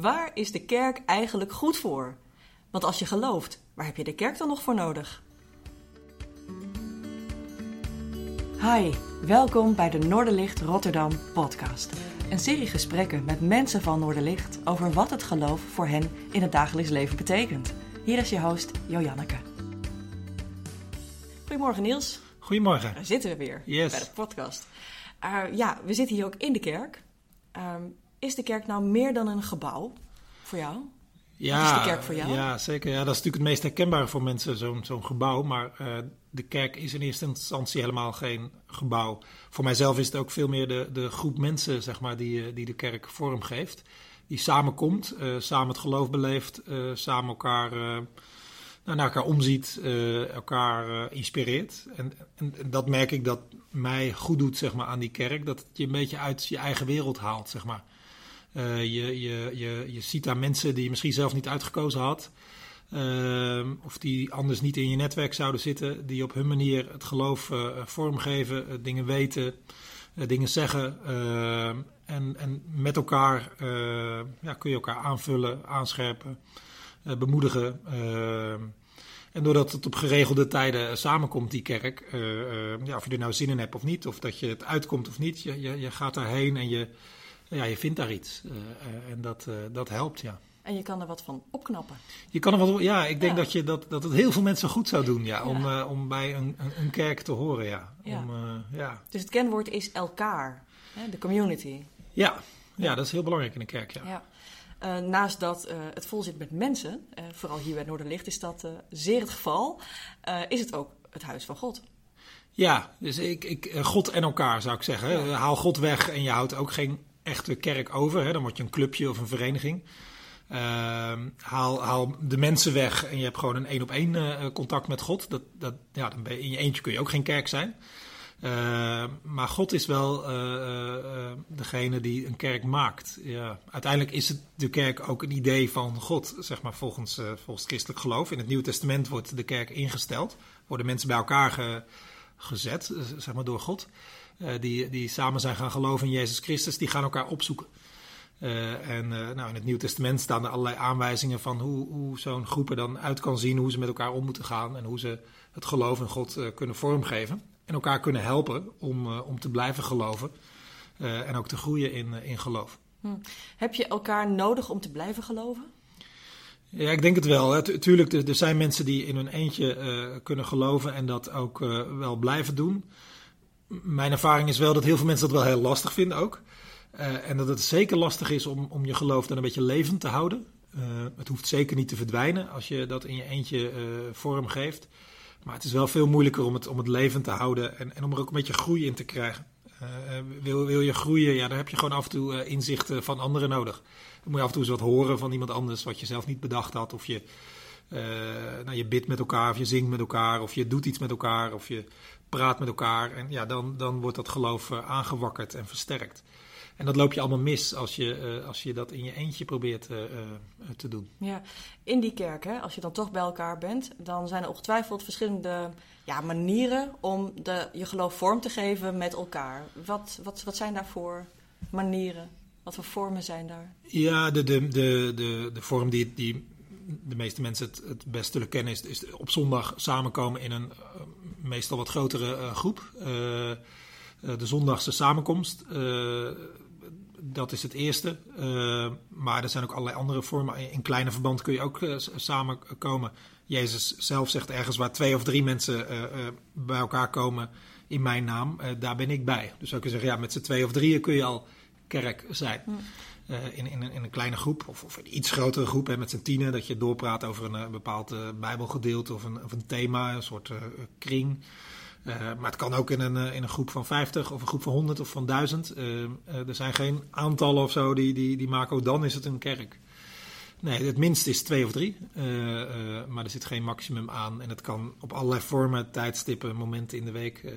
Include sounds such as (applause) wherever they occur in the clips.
Waar is de kerk eigenlijk goed voor? Want als je gelooft, waar heb je de kerk dan nog voor nodig? Hi, welkom bij de Noorderlicht Rotterdam podcast. Een serie gesprekken met mensen van Noorderlicht over wat het geloof voor hen in het dagelijks leven betekent. Hier is je host Jojanneke. Goedemorgen Niels. Goedemorgen. Daar zitten we weer Yes. bij de podcast. Uh, ja, we zitten hier ook in de kerk. Um, is de kerk nou meer dan een gebouw voor jou? Ja, Wat is de kerk voor jou? Ja, zeker. Ja, dat is natuurlijk het meest herkenbare voor mensen, zo'n zo'n gebouw. Maar uh, de kerk is in eerste instantie helemaal geen gebouw. Voor mijzelf is het ook veel meer de, de groep mensen zeg maar, die, die de kerk vormgeeft. Die samenkomt, uh, samen het geloof beleeft, uh, samen elkaar, nou, naar elkaar omziet, elkaar inspireert. En, en, en, dat merk ik dat mij goed doet zeg maar, aan die kerk. Dat het je een beetje uit je eigen wereld haalt, zeg maar. Uh, je, je, je, je ziet daar mensen die je misschien zelf niet uitgekozen had. Uh, of die anders niet in je netwerk zouden zitten. Die op hun manier het geloof uh, vormgeven, uh, dingen weten, dingen zeggen. en, en met elkaar ja, kun je elkaar aanvullen, aanscherpen, bemoedigen. en doordat het op geregelde tijden samenkomt, die kerk. ja, of je er nou zin in hebt of niet, of dat je het uitkomt of niet. Je, je, je gaat daarheen en je ja, je vindt daar iets. Uh, uh, en dat, uh, dat helpt, ja. En je kan er wat van opknappen. Je kan er wat, ja, ik denk ja. dat, je, dat, dat het heel veel mensen goed zou doen, ja, om, ja. om bij een, een, kerk te horen, ja. Ja. Om, ja. Dus het kenwoord is elkaar, hè? de community. Ja. ja, dat is heel belangrijk in een kerk, ja. ja. Uh, naast dat het vol zit met mensen, vooral hier bij Noorderlicht is dat zeer het geval, is het ook het huis van God. Ja, dus ik, ik, God en elkaar zou ik zeggen. Haal God weg en je houdt ook geen echte kerk over. Hè? Dan word je een clubje of een vereniging. Uh, haal, haal de mensen weg en je hebt gewoon een één op één contact met God. Dat, dat, ja, dan ben je, in je eentje kun je ook geen kerk zijn. Uh, maar God is wel eh, degene die een kerk maakt. Ja, uiteindelijk is het de kerk ook een idee van God, zeg maar volgens, volgens christelijk geloof. In het Nieuwe Testament wordt de kerk ingesteld, worden mensen bij elkaar ge, gezet, zeg maar door God. Uh, die, die samen zijn gaan geloven in Jezus Christus, die gaan elkaar opzoeken. Uh, en uh, nou, in het Nieuw Testament staan er allerlei aanwijzingen van hoe, hoe zo'n groep er dan uit kan zien, hoe ze met elkaar om moeten gaan en hoe ze het geloof in God kunnen vormgeven. En elkaar kunnen helpen om, om te blijven geloven en ook te groeien in, in geloof. Hm. Heb je elkaar nodig om te blijven geloven? Ja, ik denk het wel. Hè. Tuurlijk, er, er zijn mensen die in hun eentje kunnen geloven en dat ook wel blijven doen mijn ervaring is wel dat heel veel mensen dat wel heel lastig vinden ook. Uh, en dat het zeker lastig is om, om je geloof dan een beetje levend te houden. Uh, het hoeft zeker niet te verdwijnen als je dat in je eentje uh, vorm geeft. Maar het is wel veel moeilijker om het, om het levend te houden en, en om er ook een beetje groei in te krijgen. wil, wil je groeien, ja, dan heb je gewoon af en toe inzichten van anderen nodig. Dan moet je af en toe eens wat horen van iemand anders wat je zelf niet bedacht had. Of je, nou, je bidt met elkaar, of je zingt met elkaar, of je doet iets met elkaar, of je praat met elkaar. En ja, dan, dan wordt dat geloof uh, aangewakkerd en versterkt. En dat loop je allemaal mis als je, uh, als je dat in je eentje probeert uh, te doen. Ja, in die kerk, hè, als je dan toch bij elkaar bent, dan zijn er ongetwijfeld verschillende ja, manieren om de, je geloof vorm te geven met elkaar. Wat, wat, wat zijn daarvoor manieren? Wat voor vormen zijn daar? Ja, de, de, de, de, de vorm die, die de meeste mensen het, het best zullen kennen, is, is op zondag samenkomen in een meestal wat grotere uh, groep. Uh, de zondagse samenkomst, dat is het eerste. maar er zijn ook allerlei andere vormen. In kleine verband kun je ook samenkomen. Jezus zelf zegt ergens waar twee of drie mensen bij elkaar komen in mijn naam, daar ben ik bij. Dus zou ik zeggen, ja, met z'n twee of drieën kun je al kerk zijn. Uh, in, in, in, een kleine groep, of, of een iets grotere groep hè, met z'n tienen, dat je doorpraat over een, een bepaald uh, bijbelgedeelte of een, of een thema, een soort kring. maar het kan ook in een, in een groep van 50 of een groep van 100 of van 1000. er zijn geen aantallen of zo die, die, die maken, oh dan is het een kerk. Nee, het minst is twee of drie, maar er zit geen maximum aan. En het kan op allerlei vormen, tijdstippen, momenten in de week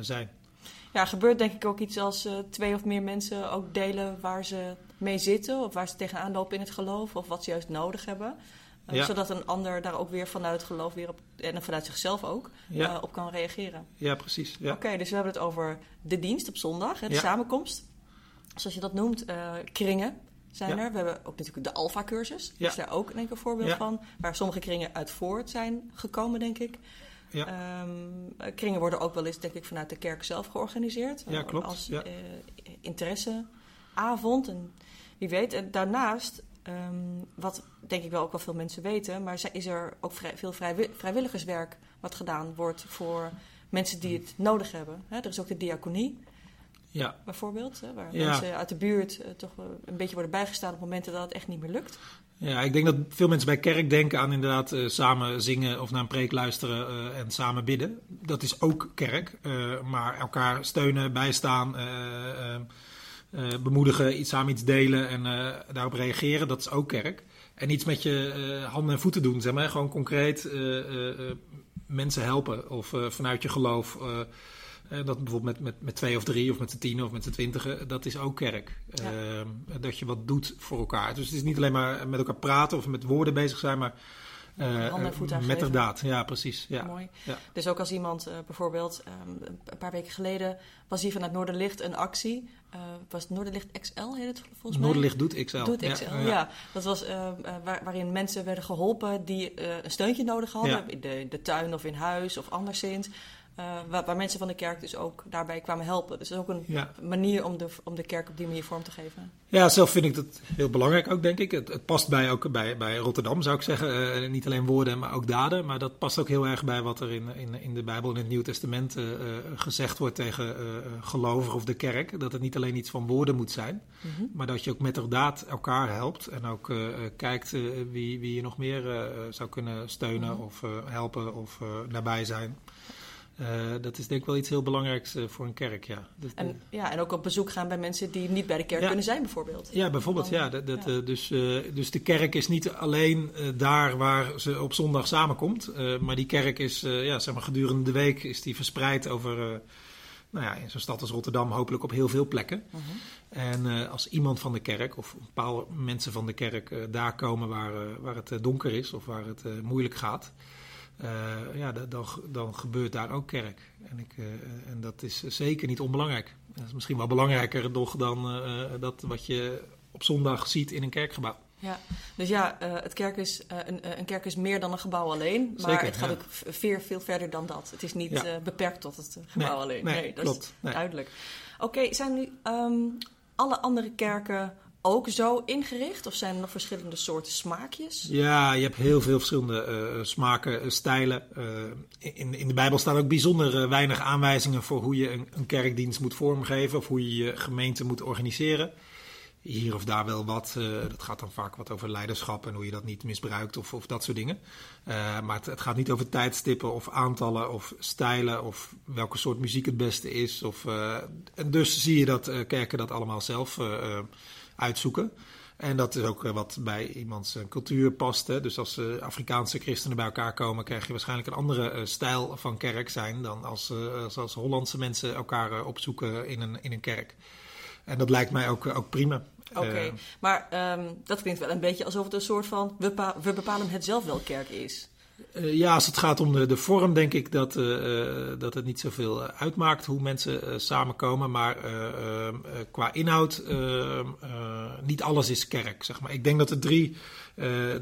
zijn. Ja, gebeurt denk ik ook iets als twee of meer mensen ook delen waar ze mee zitten, of waar ze tegenaan lopen in het geloof, of wat ze juist nodig hebben. Uh, ja. Zodat een ander daar ook weer vanuit het geloof weer op, en vanuit zichzelf ook ja. uh, op kan reageren. Ja, precies. Ja. Oké, okay, dus we hebben het over de dienst op zondag, hè, de samenkomst. Zoals je dat noemt, kringen. zijn er. We hebben ook natuurlijk de Alpha-cursus. Ja. is daar ook denk ik, een voorbeeld van. Waar sommige kringen uit voort zijn gekomen, denk ik. Ja. Ehm, kringen worden ook wel eens, denk ik, vanuit de kerk zelf georganiseerd. Ja, klopt. Als ja. Uh, interesseavond. En wie weet. En daarnaast, um, wat denk ik wel ook wel veel mensen weten, maar is er ook vrij, veel vrijwilligerswerk wat gedaan wordt voor mensen die het nodig hebben. er is ook de diaconie. Ja. Bijvoorbeeld, hè, waar mensen uit de buurt uh, toch een beetje worden bijgestaan op momenten dat het echt niet meer lukt. Ja, ik denk dat veel mensen bij kerk denken aan inderdaad uh, samen zingen of naar een preek luisteren uh, en samen bidden. Dat is ook kerk, maar elkaar steunen, bijstaan, bemoedigen, iets samen iets delen en daarop reageren, dat is ook kerk. En iets met je handen en voeten doen, zeg maar. Gewoon concreet mensen helpen of vanuit je geloof dat bijvoorbeeld met, met, met twee of drie of met z'n tien of met z'n twintigen, dat is ook kerk. Ehm, dat je wat doet voor elkaar. Dus het is niet alleen maar met elkaar praten of met woorden bezig zijn, maar uh, en met inderdaad, ja, precies. Ja. Mooi. Ja. Dus ook als iemand uh, bijvoorbeeld um, een paar weken geleden was hier vanuit Noorderlicht een actie. Uh, was Noorderlicht XL heet het volgens mij? Noorderlicht doet XL. Doet XL, ja. ja. Dat was waar, waarin mensen werden geholpen die een steuntje nodig hadden. In de, de, tuin of in huis of anderszins. Uh, waar, waar, mensen van de kerk dus ook daarbij kwamen helpen. Dus dat is ook een manier om de, om de kerk op die manier vorm te geven. Ja, zelf vind ik dat heel belangrijk ook, denk ik. Het, het past bij, ook bij, bij Rotterdam, zou ik zeggen. Uh, niet alleen woorden, maar ook daden. Maar dat past ook heel erg bij wat er in, in, in de Bijbel, in het Nieuw Testament, uh, gezegd wordt tegen gelovigen of de kerk. Dat het niet alleen iets van woorden moet zijn, mm -hmm. maar dat je ook met de daad elkaar helpt. En ook kijkt wie, wie je nog meer zou kunnen steunen mm -hmm. of helpen of nabij zijn. Uh, dat is denk ik wel iets heel belangrijks uh, voor een kerk, ja. Dat, en, ja. en ook op bezoek gaan bij mensen die niet bij de kerk ja. kunnen zijn, bijvoorbeeld. Ja, bijvoorbeeld, ja. Dat, dat, ja. dus, dus de kerk is niet alleen daar waar ze op zondag samenkomt. maar die kerk is, ja, zeg maar, gedurende de week is die verspreid over, nou ja, in zo'n stad als Rotterdam hopelijk op heel veel plekken. -huh. En als iemand van de kerk, of een paar mensen van de kerk, daar komen waar, waar het donker is of waar het moeilijk gaat uh, ja, dan, dan gebeurt daar ook kerk. En, ik, uh, en dat is zeker niet onbelangrijk. Dat is misschien wel belangrijker nog dan uh, dat wat je op zondag ziet in een kerkgebouw. Ja, dus ja, het kerk is, een, een, kerk is meer dan een gebouw alleen. Maar zeker, het gaat ja. ook veel, veel verder dan dat. Het is niet ja. beperkt tot het gebouw nee, alleen. Nee, nee dat klopt. is duidelijk. Oké, okay, zijn nu um, alle andere kerken ook zo ingericht? Of zijn er nog verschillende soorten smaakjes? Ja, je hebt heel veel verschillende uh, smaken, uh, stijlen. Uh, in, in de Bijbel staan ook bijzonder weinig aanwijzingen voor hoe je een, een, kerkdienst moet vormgeven of hoe je je gemeente moet organiseren. Hier of daar wel wat. dat gaat dan vaak wat over leiderschap en hoe je dat niet misbruikt of, of dat soort dingen. maar het, het, gaat niet over tijdstippen of aantallen of stijlen of welke soort muziek het beste is. Of, en dus zie je dat kerken dat allemaal zelf uitzoeken. En dat is ook wat bij iemands eh, cultuur past. Hè. Dus als uh, Afrikaanse christenen bij elkaar komen, krijg je waarschijnlijk een andere stijl van kerk zijn dan als, als, Hollandse mensen elkaar opzoeken in een, in een kerk. En dat lijkt mij ook, ook prima. Oké, okay. maar um, dat klinkt wel een beetje alsof het een soort van we, we bepalen het zelf wel kerk is. Uh, ja, als het gaat om de, vorm, denk ik dat, uh, dat het niet zoveel uitmaakt hoe mensen samenkomen. Maar qua inhoud, niet alles is kerk. Zeg maar. Ik denk dat er drie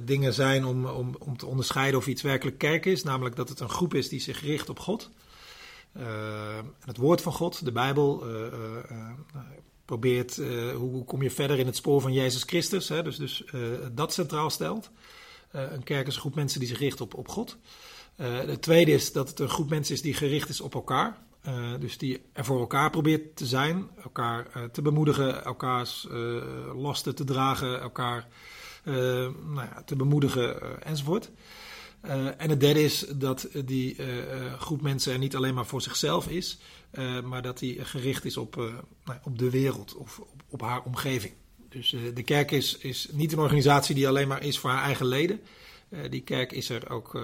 dingen zijn om, om, om te onderscheiden of iets werkelijk kerk is. Namelijk dat het een groep is die zich richt op God. het woord van God, de Bijbel, probeert hoe kom je verder in het spoor van Jezus Christus. Hè? Dus, dus dat centraal stelt. Uh, een kerk is een groep mensen die zich richt op, op God. Uh, het tweede is dat het een groep mensen is die gericht is op elkaar. Uh, dus die er voor elkaar probeert te zijn, elkaar te bemoedigen, elkaars lasten te dragen, elkaar nou ja, te bemoedigen enzovoort. en het derde is dat die groep mensen er niet alleen maar voor zichzelf is, maar dat die gericht is op, nou, op de wereld of op, op haar omgeving. Dus uh, de kerk is, is niet een organisatie die alleen maar is voor haar eigen leden. Uh, die kerk is er ook uh,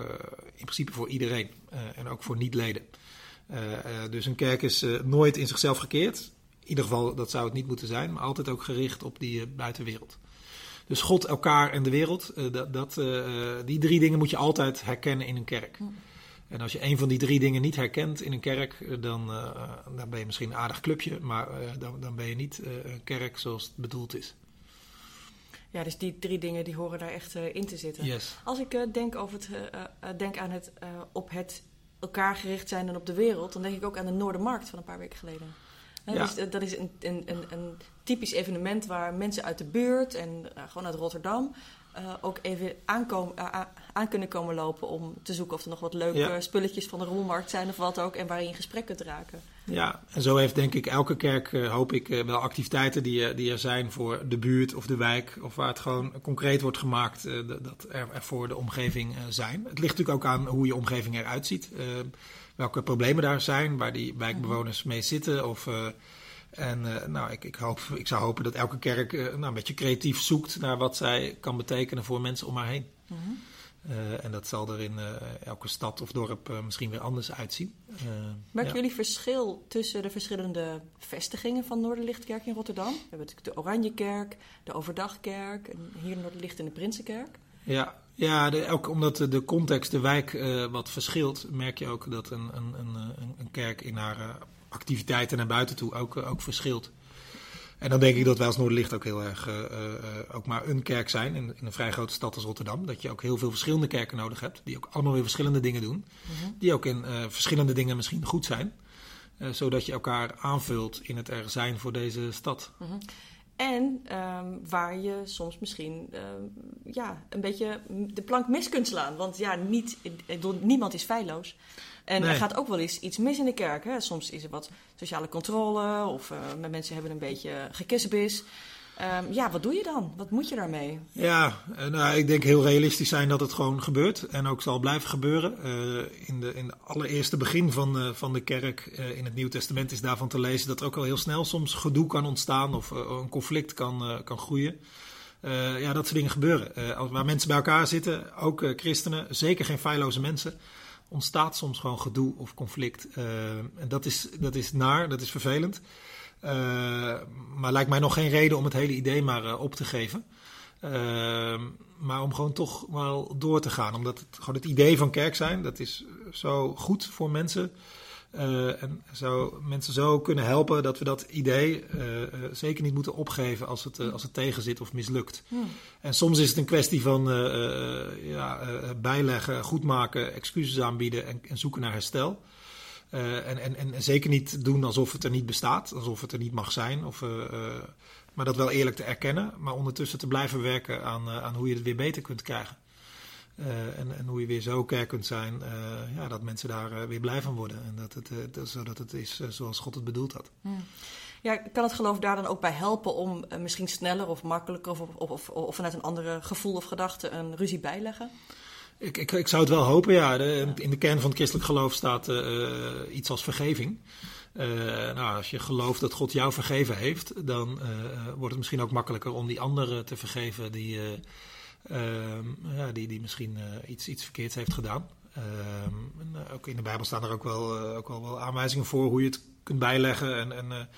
in principe voor iedereen en ook voor niet-leden. dus een kerk is nooit in zichzelf gekeerd. In ieder geval, dat zou het niet moeten zijn, maar altijd ook gericht op die buitenwereld. Dus God, elkaar en de wereld, dat, dat die drie dingen moet je altijd herkennen in een kerk. En als je een van die drie dingen niet herkent in een kerk, dan, dan ben je misschien een aardig clubje, maar dan, dan ben je niet een kerk zoals het bedoeld is. Ja, dus die drie dingen die horen daar echt in te zitten. Yes. Als ik denk, over het, denk aan het op het elkaar gericht zijn en op de wereld, dan denk ik ook aan de Noordermarkt van een paar weken geleden. Ja. Dus, dat is een, een, een, een, typisch evenement waar mensen uit de buurt en gewoon uit Rotterdam uh, ook even aankomen, uh, aan kunnen komen lopen om te zoeken of er nog wat leuke spulletjes van de rommelmarkt zijn of wat ook. En waar je in gesprek kunt raken. Ja, en zo heeft denk ik elke kerk, uh, hoop ik, wel activiteiten die, die er zijn voor de buurt of de wijk. Of waar het gewoon concreet wordt gemaakt dat er, er, voor de omgeving zijn. Het ligt natuurlijk ook aan hoe je omgeving eruit ziet. welke problemen daar zijn, waar die wijkbewoners mee zitten of... En uh, nou, ik, ik, hoop, ik zou hopen dat elke kerk uh, nou, een beetje creatief zoekt naar wat zij kan betekenen voor mensen om haar heen. Mm -hmm. uh, en dat zal er in elke stad of dorp misschien weer anders uitzien. Merken ja. jullie verschil tussen de verschillende vestigingen van Noorderlichtkerk in Rotterdam? We hebben natuurlijk de Oranjekerk, de Overdagkerk en hier Noorderlicht in de Prinsenkerk. Ja, ja de, elk, omdat de context, de wijk wat verschilt, merk je ook dat een, een, een, een kerk in haar activiteiten naar buiten toe ook, ook verschilt. En dan denk ik dat wij als Noorderlicht ook heel erg uh, uh, ook maar een kerk zijn in, in, een vrij grote stad als Rotterdam. Dat je ook heel veel verschillende kerken nodig hebt, die ook allemaal weer verschillende dingen doen. Mm-hmm. Die ook in verschillende dingen misschien goed zijn. zodat je elkaar aanvult in het er zijn voor deze stad. Mm-hmm. En um, waar je soms misschien um, ja, een beetje de plank mis kunt slaan. Want ja, niet, niemand is feilloos. En nee. er gaat ook wel eens iets mis in de kerk. Hè? Soms is er wat sociale controle of uh, mensen hebben een beetje gekissenbis. Um, ja, wat doe je dan? Wat moet je daarmee? Ja, nou, ik denk heel realistisch zijn dat het gewoon gebeurt en ook zal blijven gebeuren. Uh, in, de, in de allereerste begin van, uh, van de kerk in het Nieuw Testament is daarvan te lezen dat er ook al heel snel soms gedoe kan ontstaan of een conflict kan, kan groeien. ja, dat soort dingen gebeuren. als, waar mensen bij elkaar zitten, ook christenen, zeker geen feilloze mensen ontstaat soms gewoon gedoe of conflict. En dat is, dat is naar, dat is vervelend. Uh, maar lijkt mij nog geen reden om het hele idee maar uh, op te geven. maar om gewoon toch wel door te gaan. Omdat het gewoon het idee van kerk zijn, dat is zo goed voor mensen. Uh, en zo mensen zo kunnen helpen dat we dat idee uh, zeker niet moeten opgeven als het, als het tegenzit of mislukt. Hmm. En soms is het een kwestie van ja, bijleggen, goedmaken, excuses aanbieden en, en zoeken naar herstel. En, en, en, zeker niet doen alsof het er niet bestaat, alsof het er niet mag zijn. Of, maar dat wel eerlijk te erkennen, maar ondertussen te blijven werken aan, aan hoe je het weer beter kunt krijgen. En, en, hoe je weer zo kerk kunt zijn, ja, dat mensen daar weer blij van worden. En dat het, dat, zodat het is zoals God het bedoeld had. Hmm. Ja, kan het geloof daar dan ook bij helpen om misschien sneller of makkelijker of, of, of, of, vanuit een andere gevoel of gedachte een ruzie bijleggen? Ik, ik, ik zou het wel hopen, ja. In de kern van het christelijk geloof staat iets als vergeving. nou, als je gelooft dat God jou vergeven heeft, dan wordt het misschien ook makkelijker om die anderen te vergeven die Ehm, ja, die, die misschien eh, iets, iets verkeerds heeft gedaan. Ehm, en, eh, ook in de Bijbel staan er ook wel, eh, ook wel, wel aanwijzingen voor hoe je het kunt bijleggen. En, en,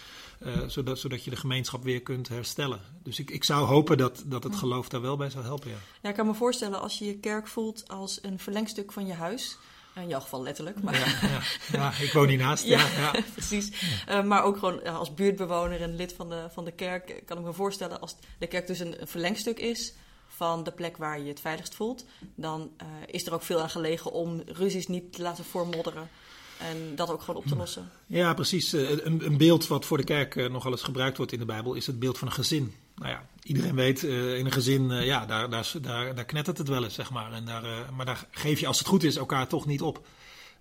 zodat, zodat je de gemeenschap weer kunt herstellen. Dus ik, ik zou hopen dat, dat het geloof daar wel bij zou helpen. Ja. ja, ik kan me voorstellen als je je kerk voelt als een verlengstuk van je huis. In jouw geval letterlijk. Maar... Ja, ja, ja, ik woon hiernaast. (laughs) ja, ja, (laughs) precies. Uh, maar ook gewoon als buurtbewoner en lid van de, van de kerk kan ik me voorstellen als de kerk dus een, een verlengstuk is van de plek waar je het veiligst voelt, dan uh, is er ook veel aan gelegen om ruzies niet te laten voormodderen. En dat ook gewoon op te lossen. Ja, precies. Eh, een, een beeld wat voor de kerk uh, nogal eens gebruikt wordt in de Bijbel is het beeld van een gezin. Nou ja, iedereen weet, uh, in een gezin, ja, daar, daar, daar, daar knettert het wel eens, zeg maar. En daar, maar daar geef je, als het goed is, elkaar toch niet op.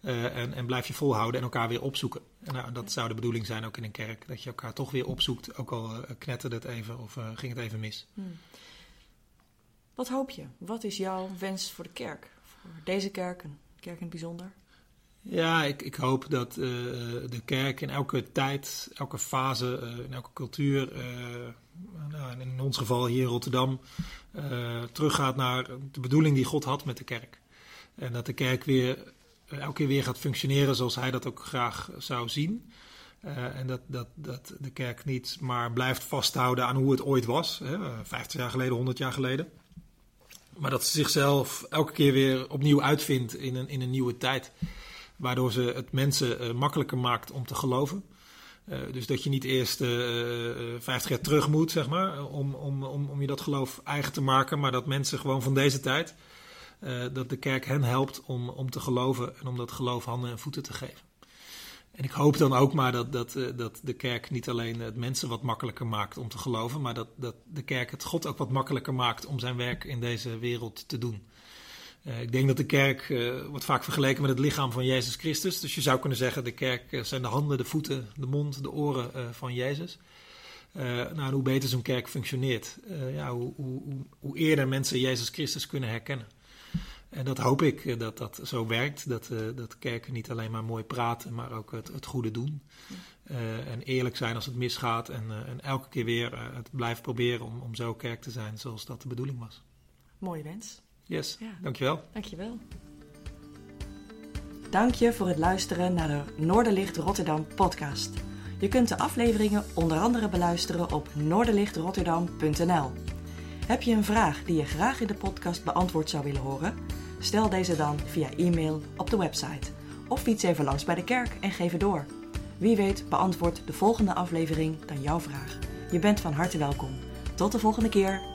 en, en blijf je volhouden en elkaar weer opzoeken. En nou, dat zou de bedoeling zijn ook in een kerk. Dat je elkaar toch weer opzoekt, ook al knetterde het even of ging het even mis. Hmm. Wat hoop je? Wat is jouw wens voor de kerk? Voor deze kerk, een kerk in het bijzonder? Ja, ik, ik hoop dat uh, de kerk in elke tijd, elke fase, uh, in elke cultuur, uh, nou, in ons geval hier in Rotterdam, teruggaat naar de bedoeling die God had met de kerk. En dat de kerk weer elke keer weer gaat functioneren zoals hij dat ook graag zou zien. en dat, dat, dat de kerk niet maar blijft vasthouden aan hoe het ooit was, hè, 50 jaar geleden, 100 jaar geleden. Maar dat ze zichzelf elke keer weer opnieuw uitvindt in een, in een nieuwe tijd. Waardoor ze het mensen uh, makkelijker maakt om te geloven. dus dat je niet eerst uh, 50 jaar terug moet, zeg maar, om, om, om, om je dat geloof eigen te maken, maar dat mensen gewoon van deze tijd, dat de kerk hen helpt om, om te geloven en om dat geloof handen en voeten te geven. En ik hoop dan ook maar dat, dat, dat de kerk niet alleen het mensen wat makkelijker maakt om te geloven, maar dat, dat de kerk het God ook wat makkelijker maakt om zijn werk in deze wereld te doen. Uh, ik denk dat de kerk uh, wordt vaak vergeleken met het lichaam van Jezus Christus. Dus je zou kunnen zeggen, de kerk uh, zijn de handen, de voeten, de mond, de oren van Jezus. nou, hoe beter zo'n kerk functioneert, ja, hoe, hoe, hoe, eerder mensen Jezus Christus kunnen herkennen. En dat hoop ik dat dat zo werkt, dat, dat kerken niet alleen maar mooi praten, maar ook het, het goede doen. en eerlijk zijn als het misgaat en, en elke keer weer het blijven proberen om, om zo kerk te zijn zoals dat de bedoeling was. Mooie wens. Yes, ja. dankjewel. Dankjewel. Dank je voor het luisteren naar de Noorderlicht Rotterdam podcast. Je kunt de afleveringen onder andere beluisteren op noorderlichtrotterdam.nl. Heb je een vraag die je graag in de podcast beantwoord zou willen horen? Stel deze dan via e-mail op de website. Of fiets even langs bij de kerk en geef het door. Wie weet beantwoordt de volgende aflevering dan jouw vraag. Je bent van harte welkom. Tot de volgende keer.